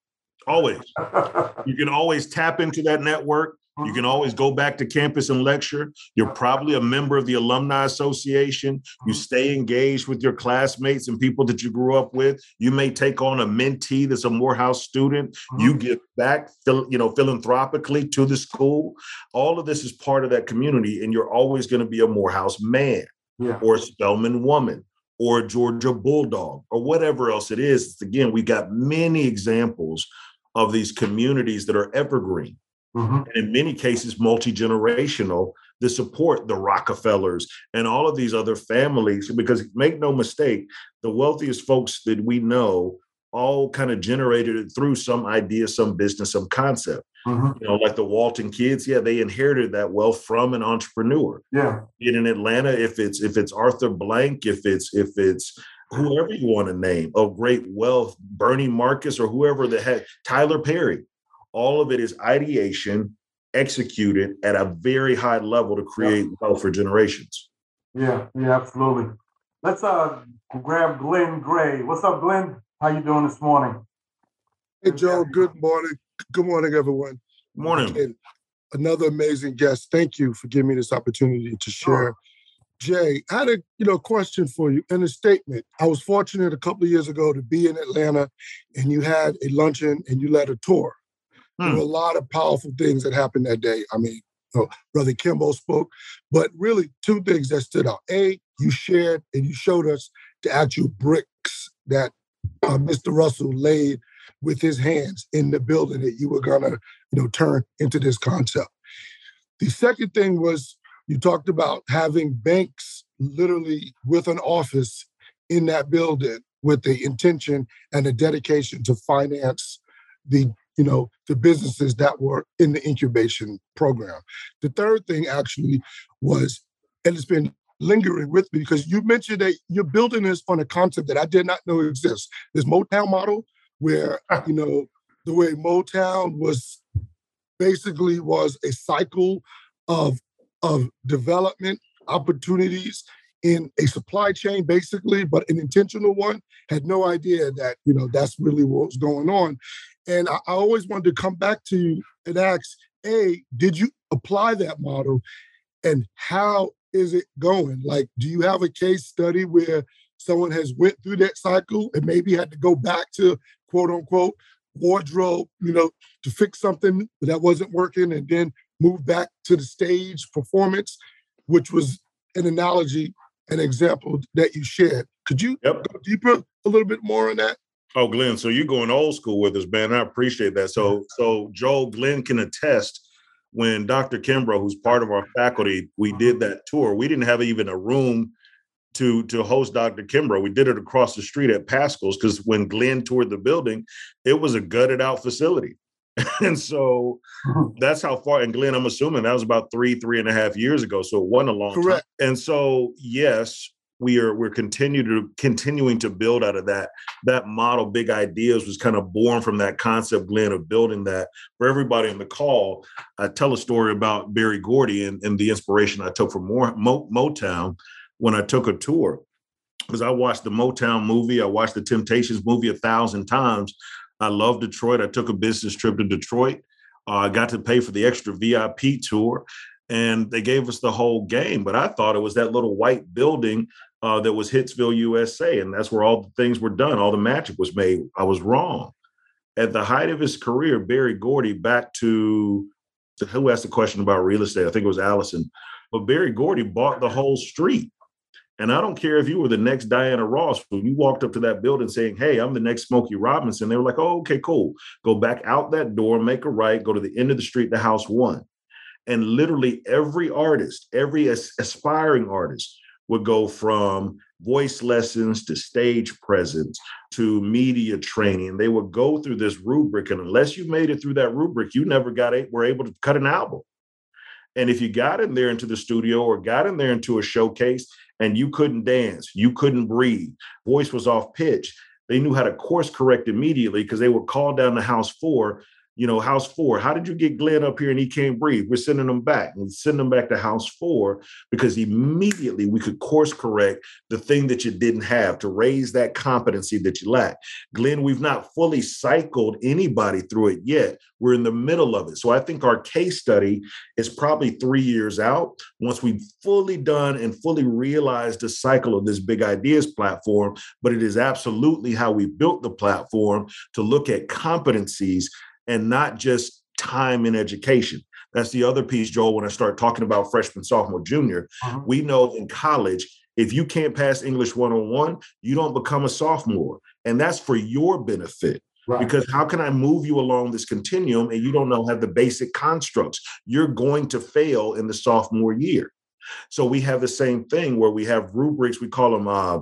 Always. you can always tap into that network. You can always go back to campus and lecture. You're probably a member of the Alumni Association. You stay engaged with your classmates and people that you grew up with. You may take on a mentee that's a Morehouse student. You give back, you know, philanthropically to the school. All of this is part of that community, and you're always going to be a Morehouse man yeah. or a Spelman woman or a Georgia Bulldog or whatever else it is. Again, we've got many examples of these communities that are evergreen mm-hmm. and in many cases multi-generational that support the rockefellers and all of these other families because make no mistake the wealthiest folks that we know all kind of generated it through some idea some business some concept mm-hmm. you know like the walton kids yeah they inherited that wealth from an entrepreneur yeah in atlanta if it's if it's arthur blank if it's if it's whoever you want to name of great wealth bernie marcus or whoever that had tyler perry all of it is ideation executed at a very high level to create yeah. wealth for generations. Yeah, yeah, absolutely. Let's uh grab Glenn Gray. What's up, Glenn? How you doing this morning? Hey Joe, good morning. Good morning, everyone. Morning. And another amazing guest. Thank you for giving me this opportunity to share. Jay, I had a you know question for you in a statement. I was fortunate a couple of years ago to be in Atlanta, and you had a luncheon and you led a tour. Hmm. There were a lot of powerful things that happened that day. I mean, you know, Brother Kimbo spoke, but really two things that stood out. A, you shared and you showed us the actual bricks that uh, Mr. Russell laid with his hands in the building that you were gonna, you know, turn into this concept. The second thing was you talked about having banks literally with an office in that building with the intention and the dedication to finance the you know, the businesses that were in the incubation program. The third thing actually was, and it's been lingering with me because you mentioned that you're building this on a concept that I did not know exists. This Motown model, where you know the way Motown was basically was a cycle of of development opportunities in a supply chain basically but an intentional one had no idea that you know that's really what was going on and I, I always wanted to come back to you and ask, A, did you apply that model? And how is it going? Like, do you have a case study where someone has went through that cycle and maybe had to go back to quote unquote wardrobe, you know, to fix something that wasn't working and then move back to the stage performance, which was an analogy, an example that you shared. Could you yep. go deeper a little bit more on that? Oh, Glenn, so you're going old school with us, man. I appreciate that. So, so Joel, Glenn can attest when Dr. Kimbrough, who's part of our faculty, we did that tour. We didn't have even a room to to host Dr. Kimbrough. We did it across the street at Pascal's because when Glenn toured the building, it was a gutted out facility. and so that's how far. And Glenn, I'm assuming that was about three, three and a half years ago. So it wasn't a long Correct. time. And so, yes, we are we're continue to continuing to build out of that. That model big ideas was kind of born from that concept glenn of building that. For everybody in the call i tell a story about berry gordy and, and the inspiration i took from Mo, motown when i took a tour. Because i watched the motown movie i watched the temptations movie a thousand times. I love detroit. I took a business trip to detroit. Uh, I got to pay for the extra VIP tour. And they gave us the whole game. But I thought it was that little white building uh, that was Hitsville, USA, and that's where all the things were done. All the magic was made. I was wrong. At the height of his career, Berry Gordy, back to, to who asked the question about real estate? I think it was Allison. But Berry Gordy bought the whole street. And I don't care if you were the next Diana Ross, when you walked up to that building saying, Hey, I'm the next Smokey Robinson, they were like, Oh, okay, cool. Go back out that door, make a right, go to the end of the street, the house one. And literally every artist, every aspiring artist would go from voice lessons to stage presence to media training. They would go through this rubric, and unless you made it through that rubric, you never got it, were able to cut an album. And if you got in there into the studio or got in there into a showcase and you couldn't dance, you couldn't breathe, voice was off pitch, they knew how to course correct immediately because they would call down the house four you know, house four. How did you get Glenn up here and he can't breathe? We're sending him back. We send him back to house four because immediately we could course correct the thing that you didn't have to raise that competency that you lack. Glenn, we've not fully cycled anybody through it yet. We're in the middle of it. So I think our case study is probably three years out. Once we've fully done and fully realized the cycle of this big ideas platform, but it is absolutely how we built the platform to look at competencies and not just time in education. That's the other piece, Joel, when I start talking about freshman, sophomore, junior. Uh-huh. We know in college, if you can't pass English 101, you don't become a sophomore. And that's for your benefit. Right. Because how can I move you along this continuum and you don't know have the basic constructs? You're going to fail in the sophomore year. So we have the same thing where we have rubrics. We call them uh,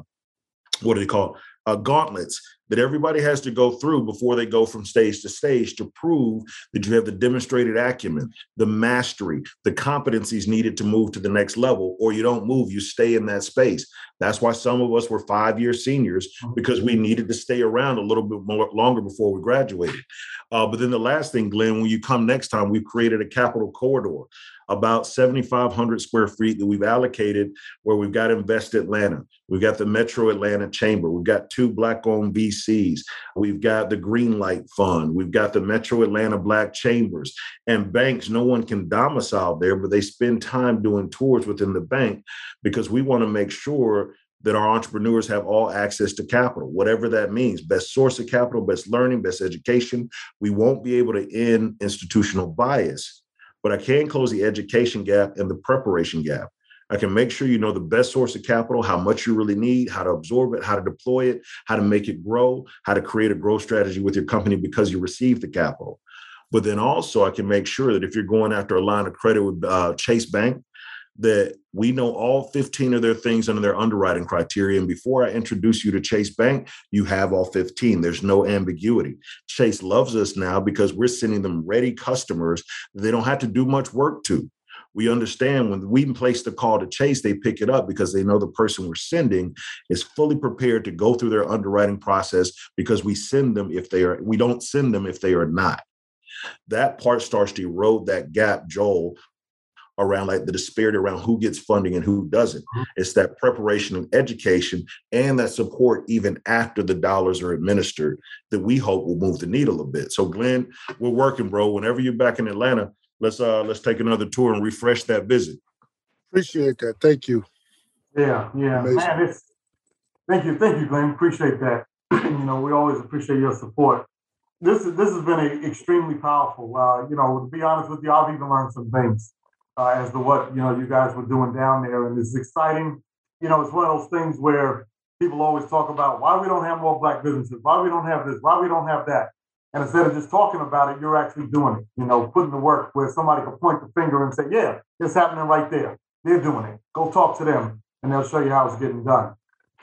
what do they call uh, gauntlets that everybody has to go through before they go from stage to stage to prove that you have the demonstrated acumen, the mastery, the competencies needed to move to the next level, or you don't move, you stay in that space. That's why some of us were five year seniors because we needed to stay around a little bit more longer before we graduated. Uh, but then the last thing, Glenn, when you come next time, we've created a capital corridor about 7,500 square feet that we've allocated where we've got Invest Atlanta. We've got the Metro Atlanta Chamber. We've got two Black owned VCs. We've got the Greenlight Fund. We've got the Metro Atlanta Black Chambers and banks. No one can domicile there, but they spend time doing tours within the bank because we want to make sure that our entrepreneurs have all access to capital, whatever that means. Best source of capital, best learning, best education. We won't be able to end institutional bias but I can close the education gap and the preparation gap. I can make sure you know the best source of capital, how much you really need, how to absorb it, how to deploy it, how to make it grow, how to create a growth strategy with your company because you received the capital. But then also, I can make sure that if you're going after a line of credit with uh, Chase Bank, that we know all 15 of their things under their underwriting criteria. And before I introduce you to Chase Bank, you have all 15. There's no ambiguity. Chase loves us now because we're sending them ready customers they don't have to do much work to. We understand when we place the call to Chase, they pick it up because they know the person we're sending is fully prepared to go through their underwriting process because we send them if they are, we don't send them if they are not that part starts to erode that gap, Joel, around like the disparity around who gets funding and who doesn't. Mm-hmm. It's that preparation and education and that support even after the dollars are administered that we hope will move the needle a bit. So Glenn, we're working, bro. Whenever you're back in Atlanta, let's uh let's take another tour and refresh that visit. Appreciate that. Thank you. Yeah, yeah. Man, it's thank you, thank you, Glenn. Appreciate that. you know, we always appreciate your support. This is this has been a, extremely powerful. Uh, you know, to be honest with you, I've even learned some things uh, as to what you know you guys were doing down there, and it's exciting. You know, it's one of those things where people always talk about why we don't have more black businesses, why we don't have this, why we don't have that. And instead of just talking about it, you're actually doing it, you know, putting the work where somebody can point the finger and say, yeah, it's happening right there. They're doing it. Go talk to them and they'll show you how it's getting done.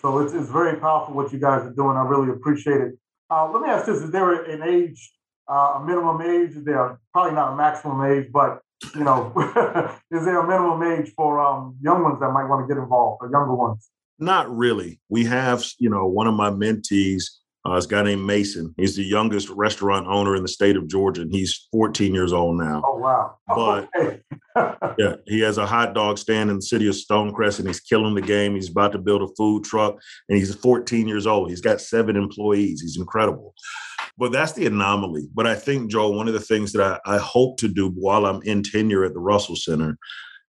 So it's, it's very powerful what you guys are doing. I really appreciate it. Uh, let me ask this, is there an age, uh, a minimum age? Is there probably not a maximum age, but you know, is there a minimum age for um, young ones that might want to get involved or younger ones? Not really. We have, you know, one of my mentees uh, is a guy named Mason. He's the youngest restaurant owner in the state of Georgia, and he's 14 years old now. Oh wow! But okay. yeah, he has a hot dog stand in the city of Stonecrest, and he's killing the game. He's about to build a food truck, and he's 14 years old. He's got seven employees. He's incredible. But that's the anomaly. But I think, Joe, one of the things that I, I hope to do while I'm in tenure at the Russell Center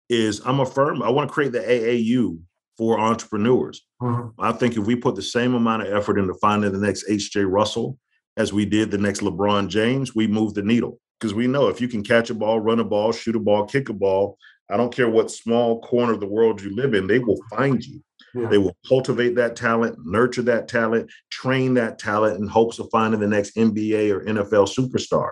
is I'm a firm. I want to create the AAU for entrepreneurs. Mm-hmm. I think if we put the same amount of effort into finding the next H.J. Russell as we did the next LeBron James, we move the needle. Because we know if you can catch a ball, run a ball, shoot a ball, kick a ball, I don't care what small corner of the world you live in, they will find you. Yeah. They will cultivate that talent, nurture that talent, train that talent in hopes of finding the next NBA or NFL superstar.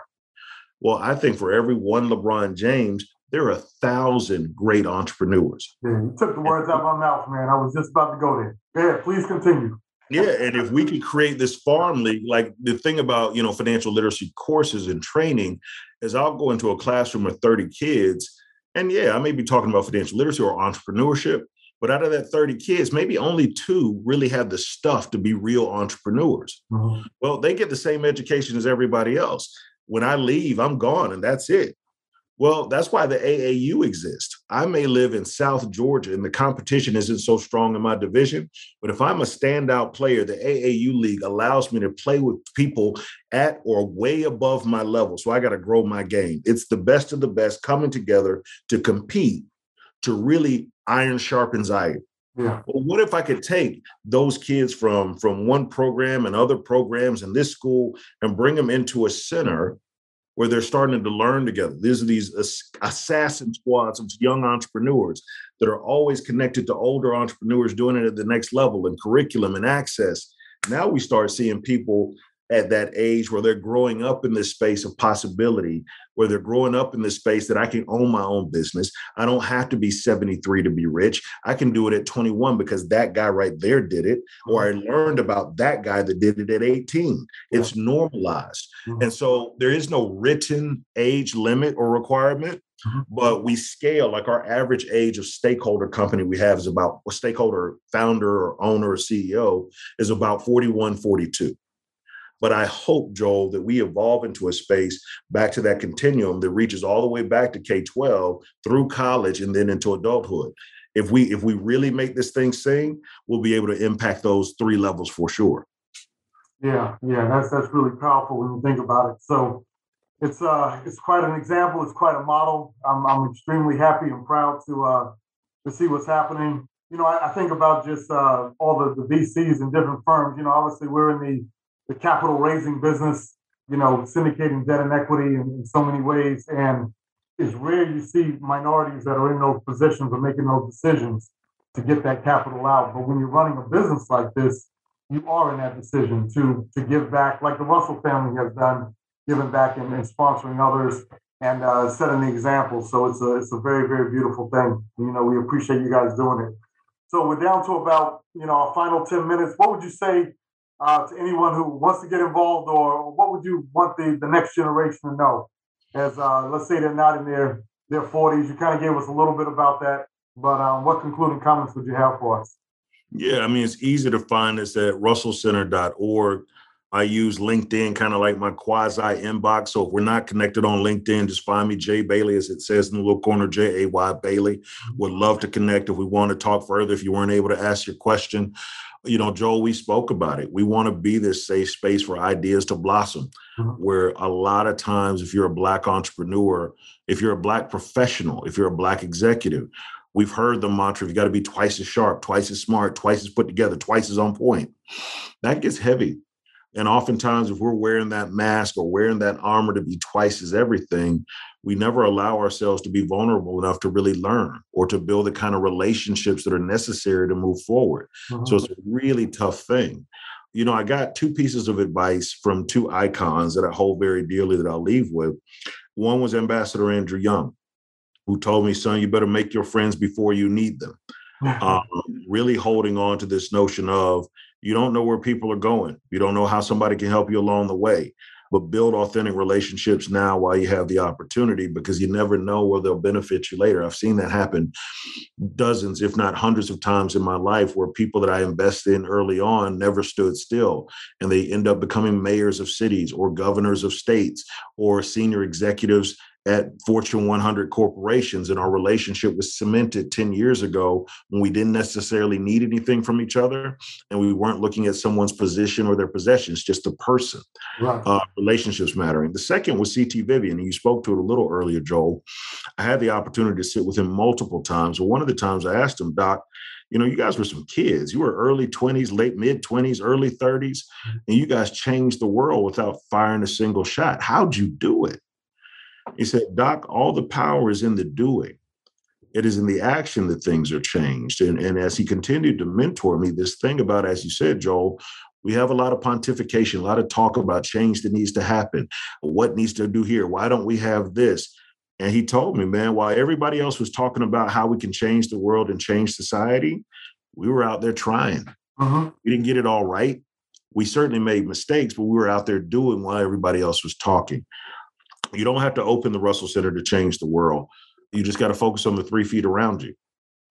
Well, I think for every one LeBron James, there are a thousand great entrepreneurs. Yeah, you took the words out of my mouth, man. I was just about to go there. Yeah, please continue. Yeah, and if we could create this farm league, like the thing about you know financial literacy courses and training is I'll go into a classroom with 30 kids, and yeah, I may be talking about financial literacy or entrepreneurship, but out of that 30 kids, maybe only two really have the stuff to be real entrepreneurs. Mm-hmm. Well, they get the same education as everybody else. When I leave, I'm gone and that's it. Well, that's why the AAU exists. I may live in South Georgia and the competition isn't so strong in my division, but if I'm a standout player, the AAU league allows me to play with people at or way above my level. So I got to grow my game. It's the best of the best coming together to compete, to really iron sharpens iron. Yeah. Well, what if I could take those kids from from one program and other programs in this school and bring them into a center where they're starting to learn together. These are these assassin squads of young entrepreneurs that are always connected to older entrepreneurs doing it at the next level in curriculum and access. Now we start seeing people at that age where they're growing up in this space of possibility, where they're growing up in this space that I can own my own business. I don't have to be 73 to be rich. I can do it at 21 because that guy right there did it, or I mm-hmm. learned about that guy that did it at 18. It's normalized. Mm-hmm. And so there is no written age limit or requirement. Mm-hmm. But we scale like our average age of stakeholder company we have is about a stakeholder founder or owner or CEO is about 41, 42. But I hope, Joel, that we evolve into a space back to that continuum that reaches all the way back to K 12 through college and then into adulthood. If we if we really make this thing sing, we'll be able to impact those three levels for sure. Yeah, yeah, that's that's really powerful when you think about it. So it's uh it's quite an example, it's quite a model. I'm I'm extremely happy and proud to uh to see what's happening. You know, I, I think about just uh all the, the VCs and different firms. You know, obviously we're in the the capital raising business, you know, syndicating debt and equity in, in so many ways. And it's rare you see minorities that are in those positions or making those decisions to get that capital out. But when you're running a business like this, you are in that decision to to give back, like the Russell family has done, giving back and, and sponsoring others and uh, setting the example. So it's a it's a very very beautiful thing. You know, we appreciate you guys doing it. So we're down to about you know our final ten minutes. What would you say uh, to anyone who wants to get involved, or what would you want the, the next generation to know? As uh, let's say they're not in their their 40s, you kind of gave us a little bit about that, but um, what concluding comments would you have for us? Yeah, I mean, it's easy to find us at russellcenter.org. I use LinkedIn kind of like my quasi inbox. So if we're not connected on LinkedIn, just find me Jay Bailey, as it says in the little corner, J A Y Bailey. Would love to connect if we want to talk further. If you weren't able to ask your question, you know, Joel, we spoke about it. We want to be this safe space for ideas to blossom, mm-hmm. where a lot of times, if you're a Black entrepreneur, if you're a Black professional, if you're a Black executive, we've heard the mantra, you got to be twice as sharp, twice as smart, twice as put together, twice as on point. That gets heavy. And oftentimes, if we're wearing that mask or wearing that armor to be twice as everything, we never allow ourselves to be vulnerable enough to really learn or to build the kind of relationships that are necessary to move forward. Mm-hmm. So it's a really tough thing. You know, I got two pieces of advice from two icons that I hold very dearly that I'll leave with. One was Ambassador Andrew Young, who told me, son, you better make your friends before you need them. um, really holding on to this notion of you don't know where people are going. You don't know how somebody can help you along the way. But build authentic relationships now while you have the opportunity because you never know where they'll benefit you later. I've seen that happen dozens, if not hundreds of times in my life where people that I invested in early on never stood still and they end up becoming mayors of cities or governors of states or senior executives at Fortune 100 corporations, and our relationship was cemented 10 years ago when we didn't necessarily need anything from each other and we weren't looking at someone's position or their possessions, just the person. Right. Uh, relationships mattering. The second was CT Vivian, and you spoke to it a little earlier, Joel. I had the opportunity to sit with him multiple times. One of the times I asked him, Doc, you know, you guys were some kids. You were early 20s, late mid 20s, early 30s, and you guys changed the world without firing a single shot. How'd you do it? He said, Doc, all the power is in the doing. It is in the action that things are changed. And, and as he continued to mentor me, this thing about, as you said, Joel, we have a lot of pontification, a lot of talk about change that needs to happen. What needs to do here? Why don't we have this? And he told me, man, while everybody else was talking about how we can change the world and change society, we were out there trying. Uh-huh. We didn't get it all right. We certainly made mistakes, but we were out there doing while everybody else was talking. You don't have to open the Russell Center to change the world. You just got to focus on the three feet around you.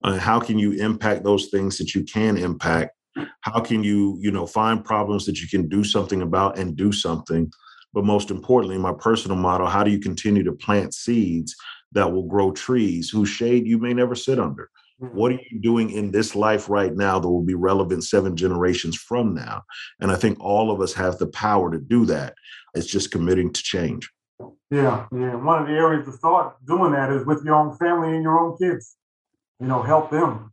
Uh, how can you impact those things that you can impact? How can you, you know, find problems that you can do something about and do something? But most importantly, my personal model, how do you continue to plant seeds that will grow trees whose shade you may never sit under? Mm-hmm. What are you doing in this life right now that will be relevant seven generations from now? And I think all of us have the power to do that. It's just committing to change. Yeah, yeah. One of the areas to start doing that is with your own family and your own kids. You know, help them.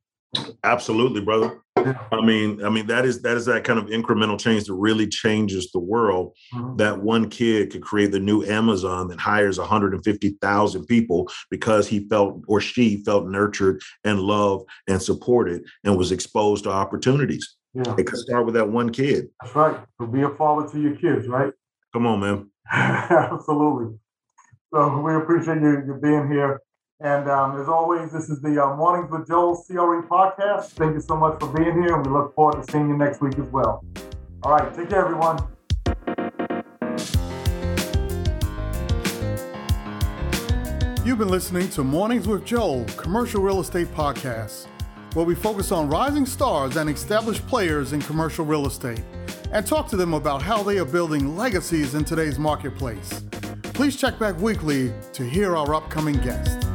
Absolutely, brother. I mean, I mean that is that is that kind of incremental change that really changes the world. Mm-hmm. That one kid could create the new Amazon that hires 150,000 people because he felt or she felt nurtured and loved and supported and was exposed to opportunities. Yeah. It could start with that one kid. That's right. So be a father to your kids, right? Come on, man. Absolutely. So we appreciate you, you being here. And um, as always, this is the uh, Mornings with Joel CRE podcast. Thank you so much for being here, and we look forward to seeing you next week as well. All right, take care, everyone. You've been listening to Mornings with Joel, commercial real estate podcast, where we focus on rising stars and established players in commercial real estate and talk to them about how they are building legacies in today's marketplace. Please check back weekly to hear our upcoming guests.